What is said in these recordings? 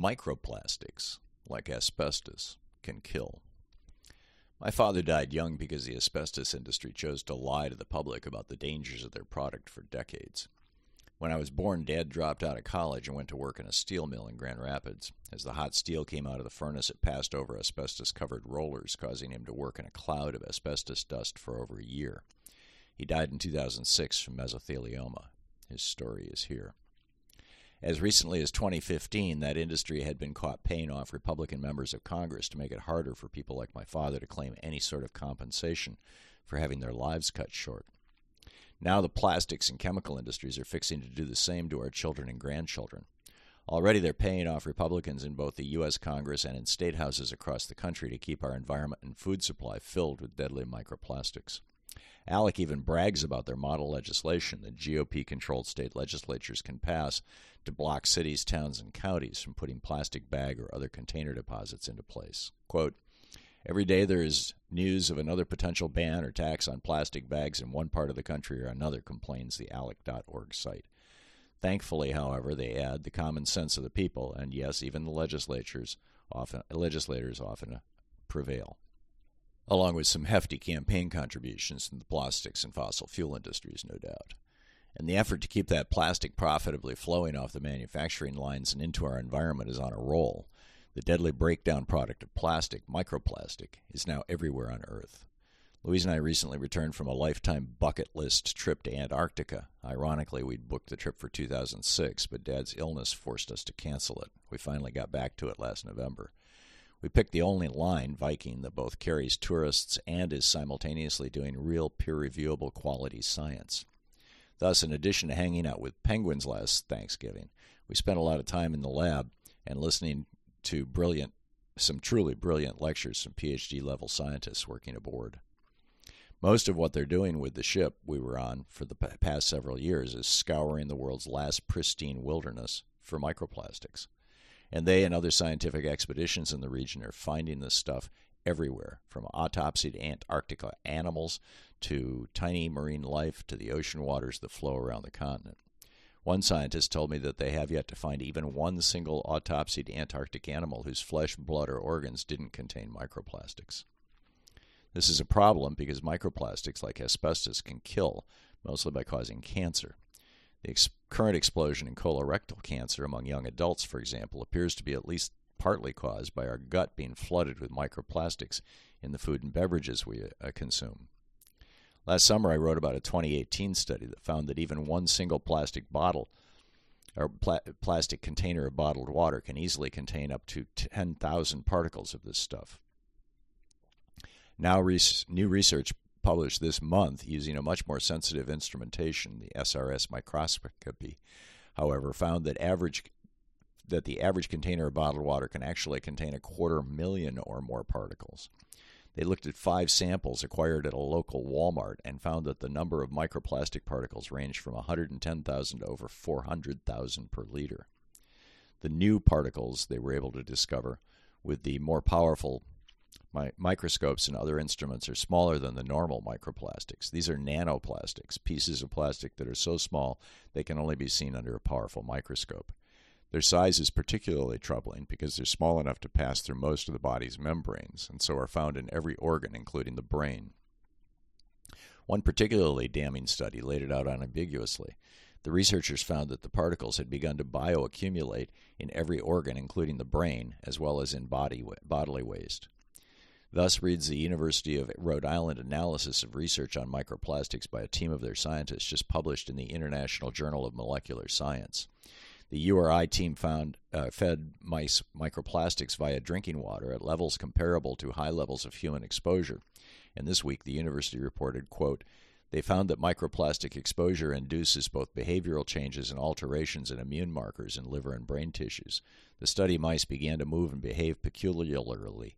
Microplastics, like asbestos, can kill. My father died young because the asbestos industry chose to lie to the public about the dangers of their product for decades. When I was born, Dad dropped out of college and went to work in a steel mill in Grand Rapids. As the hot steel came out of the furnace, it passed over asbestos covered rollers, causing him to work in a cloud of asbestos dust for over a year. He died in 2006 from mesothelioma. His story is here. As recently as 2015, that industry had been caught paying off Republican members of Congress to make it harder for people like my father to claim any sort of compensation for having their lives cut short. Now the plastics and chemical industries are fixing to do the same to our children and grandchildren. Already they're paying off Republicans in both the U.S. Congress and in state houses across the country to keep our environment and food supply filled with deadly microplastics. ALEC even brags about their model legislation that GOP controlled state legislatures can pass to block cities, towns, and counties from putting plastic bag or other container deposits into place. Quote, Every day there is news of another potential ban or tax on plastic bags in one part of the country or another, complains the ALEC.org site. Thankfully, however, they add the common sense of the people, and yes, even the legislatures often legislators often uh, prevail, along with some hefty campaign contributions from the plastics and fossil fuel industries, no doubt. And the effort to keep that plastic profitably flowing off the manufacturing lines and into our environment is on a roll. The deadly breakdown product of plastic, microplastic, is now everywhere on Earth. Louise and I recently returned from a lifetime bucket list trip to Antarctica. Ironically, we'd booked the trip for 2006, but Dad's illness forced us to cancel it. We finally got back to it last November. We picked the only line, Viking, that both carries tourists and is simultaneously doing real peer reviewable quality science. Thus, in addition to hanging out with penguins last Thanksgiving, we spent a lot of time in the lab and listening to brilliant, some truly brilliant lectures from PhD level scientists working aboard. Most of what they're doing with the ship we were on for the past several years is scouring the world's last pristine wilderness for microplastics. And they and other scientific expeditions in the region are finding this stuff everywhere, from autopsied Antarctica animals to tiny marine life to the ocean waters that flow around the continent. One scientist told me that they have yet to find even one single autopsied Antarctic animal whose flesh, blood, or organs didn't contain microplastics. This is a problem because microplastics, like asbestos, can kill, mostly by causing cancer. The ex- current explosion in colorectal cancer among young adults, for example, appears to be at least partly caused by our gut being flooded with microplastics in the food and beverages we uh, consume. Last summer, I wrote about a 2018 study that found that even one single plastic bottle or pla- plastic container of bottled water can easily contain up to 10,000 particles of this stuff. Now, new research published this month using a much more sensitive instrumentation, the SRS microscopy, however, found that average that the average container of bottled water can actually contain a quarter million or more particles. They looked at five samples acquired at a local Walmart and found that the number of microplastic particles ranged from 110,000 to over 400,000 per liter. The new particles they were able to discover with the more powerful my microscopes and other instruments are smaller than the normal microplastics. These are nanoplastics, pieces of plastic that are so small they can only be seen under a powerful microscope. Their size is particularly troubling because they're small enough to pass through most of the body's membranes and so are found in every organ, including the brain. One particularly damning study laid it out unambiguously. The researchers found that the particles had begun to bioaccumulate in every organ, including the brain, as well as in body, bodily waste. Thus reads the University of Rhode Island analysis of research on microplastics by a team of their scientists just published in the International Journal of Molecular Science. The URI team found uh, fed mice microplastics via drinking water at levels comparable to high levels of human exposure. And this week, the university reported, quote, they found that microplastic exposure induces both behavioral changes and alterations in immune markers in liver and brain tissues. The study mice began to move and behave peculiarly,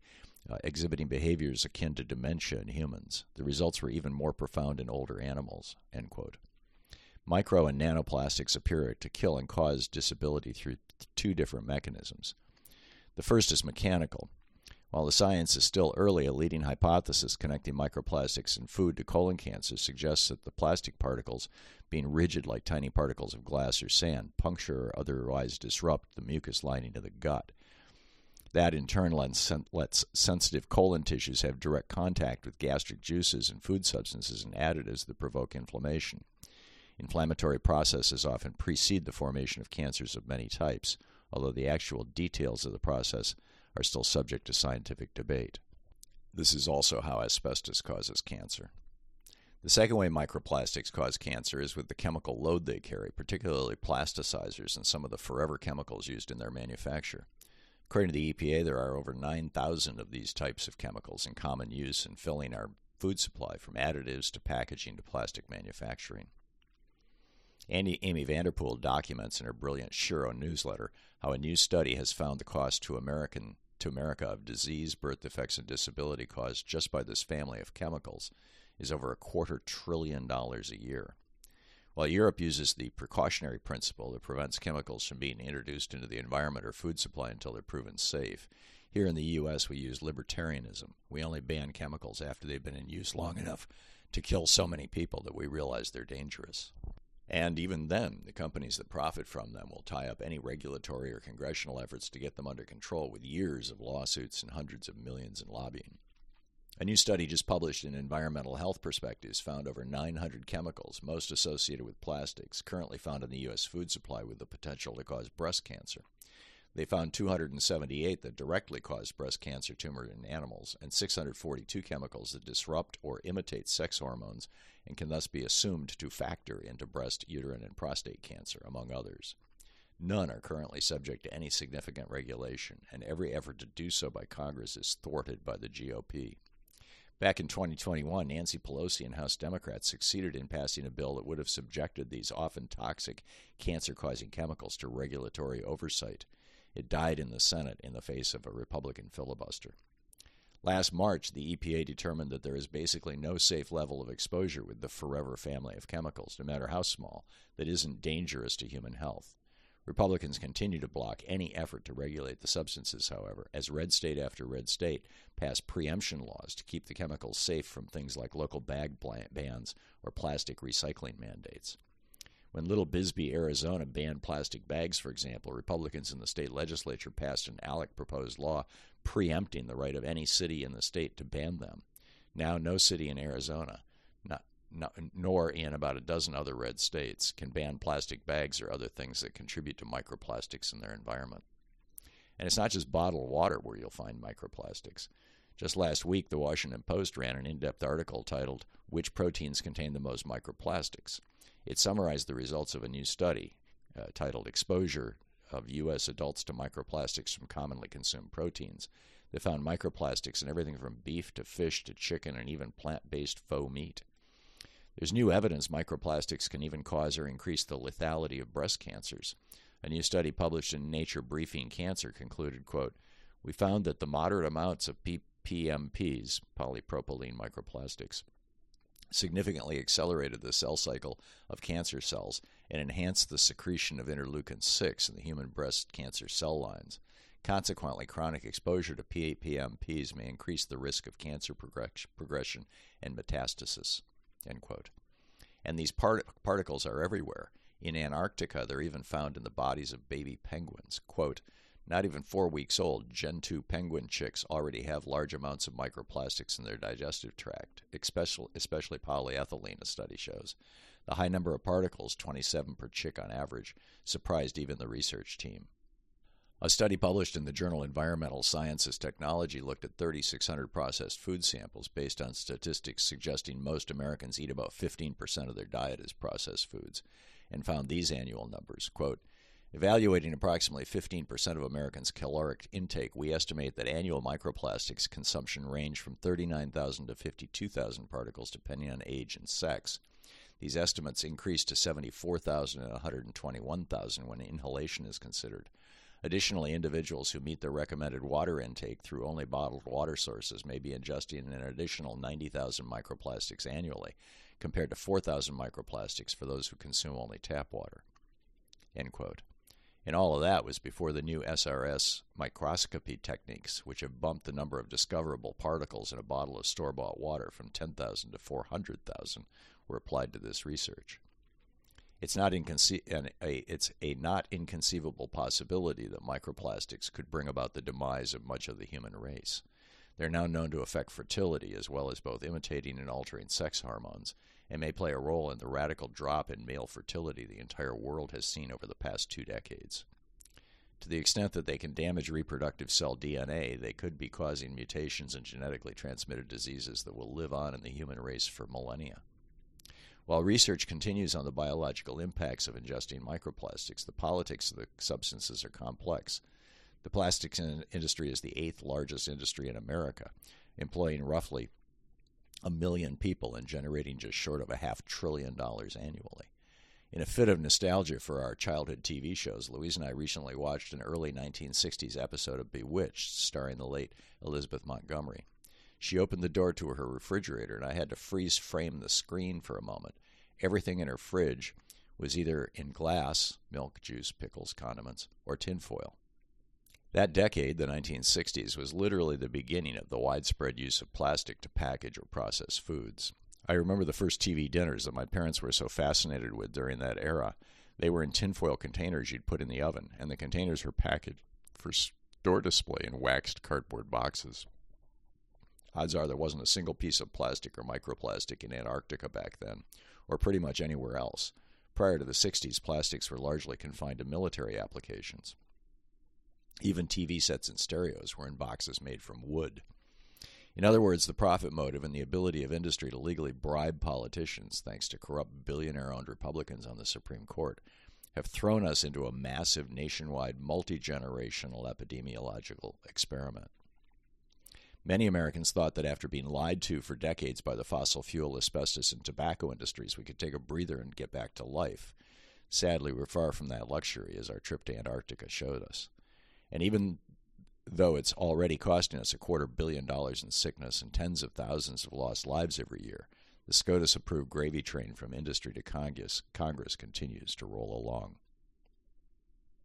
uh, exhibiting behaviors akin to dementia in humans. The results were even more profound in older animals. End quote. Micro and nanoplastics appear to kill and cause disability through two different mechanisms. The first is mechanical. While the science is still early, a leading hypothesis connecting microplastics in food to colon cancer suggests that the plastic particles, being rigid like tiny particles of glass or sand, puncture or otherwise disrupt the mucous lining of the gut. That in turn lets sensitive colon tissues have direct contact with gastric juices and food substances and additives that provoke inflammation. Inflammatory processes often precede the formation of cancers of many types, although the actual details of the process are still subject to scientific debate. This is also how asbestos causes cancer. The second way microplastics cause cancer is with the chemical load they carry, particularly plasticizers and some of the forever chemicals used in their manufacture. According to the EPA, there are over 9,000 of these types of chemicals in common use in filling our food supply, from additives to packaging to plastic manufacturing. Amy, Amy Vanderpool documents in her brilliant Shiro newsletter how a new study has found the cost to American to America of disease, birth defects, and disability caused just by this family of chemicals is over a quarter trillion dollars a year. While Europe uses the precautionary principle that prevents chemicals from being introduced into the environment or food supply until they're proven safe, here in the U.S. we use libertarianism. We only ban chemicals after they've been in use long enough to kill so many people that we realize they're dangerous. And even then, the companies that profit from them will tie up any regulatory or congressional efforts to get them under control with years of lawsuits and hundreds of millions in lobbying. A new study just published in Environmental Health Perspectives found over 900 chemicals, most associated with plastics, currently found in the U.S. food supply with the potential to cause breast cancer. They found 278 that directly cause breast cancer tumor in animals and 642 chemicals that disrupt or imitate sex hormones and can thus be assumed to factor into breast, uterine, and prostate cancer, among others. None are currently subject to any significant regulation, and every effort to do so by Congress is thwarted by the GOP. Back in 2021, Nancy Pelosi and House Democrats succeeded in passing a bill that would have subjected these often toxic, cancer causing chemicals to regulatory oversight. It died in the Senate in the face of a Republican filibuster. Last March, the EPA determined that there is basically no safe level of exposure with the Forever family of chemicals, no matter how small, that isn't dangerous to human health. Republicans continue to block any effort to regulate the substances, however, as red state after red state pass preemption laws to keep the chemicals safe from things like local bag bans or plastic recycling mandates. When Little Bisbee, Arizona banned plastic bags, for example, Republicans in the state legislature passed an ALEC proposed law preempting the right of any city in the state to ban them. Now, no city in Arizona, nor in about a dozen other red states, can ban plastic bags or other things that contribute to microplastics in their environment. And it's not just bottled water where you'll find microplastics. Just last week, the Washington Post ran an in depth article titled, Which Proteins Contain the Most Microplastics? It summarized the results of a new study uh, titled Exposure of U.S. Adults to Microplastics from Commonly Consumed Proteins. They found microplastics in everything from beef to fish to chicken and even plant based faux meat. There's new evidence microplastics can even cause or increase the lethality of breast cancers. A new study published in Nature Briefing Cancer concluded, quote, We found that the moderate amounts of PMPs, polypropylene microplastics, significantly accelerated the cell cycle of cancer cells and enhanced the secretion of interleukin 6 in the human breast cancer cell lines. Consequently, chronic exposure to PMPs may increase the risk of cancer progression and metastasis. And these part- particles are everywhere. In Antarctica, they're even found in the bodies of baby penguins. Quote, not even four weeks old, Gentoo penguin chicks already have large amounts of microplastics in their digestive tract, especially, especially polyethylene, a study shows. The high number of particles, 27 per chick on average, surprised even the research team. A study published in the journal Environmental Sciences Technology looked at 3,600 processed food samples based on statistics suggesting most Americans eat about 15% of their diet as processed foods, and found these annual numbers. Quote, Evaluating approximately 15% of Americans' caloric intake, we estimate that annual microplastics consumption range from 39,000 to 52,000 particles depending on age and sex. These estimates increase to 74,000 and 121,000 when inhalation is considered. Additionally, individuals who meet their recommended water intake through only bottled water sources may be ingesting an additional 90,000 microplastics annually, compared to 4,000 microplastics for those who consume only tap water. And all of that was before the new SRS microscopy techniques, which have bumped the number of discoverable particles in a bottle of store bought water from 10,000 to 400,000, were applied to this research. It's not inconce- a, it's a not inconceivable possibility that microplastics could bring about the demise of much of the human race. They're now known to affect fertility as well as both imitating and altering sex hormones, and may play a role in the radical drop in male fertility the entire world has seen over the past two decades. To the extent that they can damage reproductive cell DNA, they could be causing mutations in genetically transmitted diseases that will live on in the human race for millennia. While research continues on the biological impacts of ingesting microplastics, the politics of the substances are complex. The plastics industry is the eighth largest industry in America, employing roughly a million people and generating just short of a half trillion dollars annually. In a fit of nostalgia for our childhood TV shows, Louise and I recently watched an early 1960s episode of Bewitched starring the late Elizabeth Montgomery. She opened the door to her refrigerator, and I had to freeze frame the screen for a moment. Everything in her fridge was either in glass milk, juice, pickles, condiments or tinfoil. That decade, the 1960s, was literally the beginning of the widespread use of plastic to package or process foods. I remember the first TV dinners that my parents were so fascinated with during that era. They were in tinfoil containers you'd put in the oven, and the containers were packaged for store display in waxed cardboard boxes. Odds are there wasn't a single piece of plastic or microplastic in Antarctica back then, or pretty much anywhere else. Prior to the 60s, plastics were largely confined to military applications. Even TV sets and stereos were in boxes made from wood. In other words, the profit motive and the ability of industry to legally bribe politicians, thanks to corrupt billionaire owned Republicans on the Supreme Court, have thrown us into a massive nationwide multi generational epidemiological experiment. Many Americans thought that after being lied to for decades by the fossil fuel, asbestos, and tobacco industries, we could take a breather and get back to life. Sadly, we're far from that luxury, as our trip to Antarctica showed us. And even though it's already costing us a quarter billion dollars in sickness and tens of thousands of lost lives every year, the SCOTUS approved gravy train from industry to Congress, Congress continues to roll along.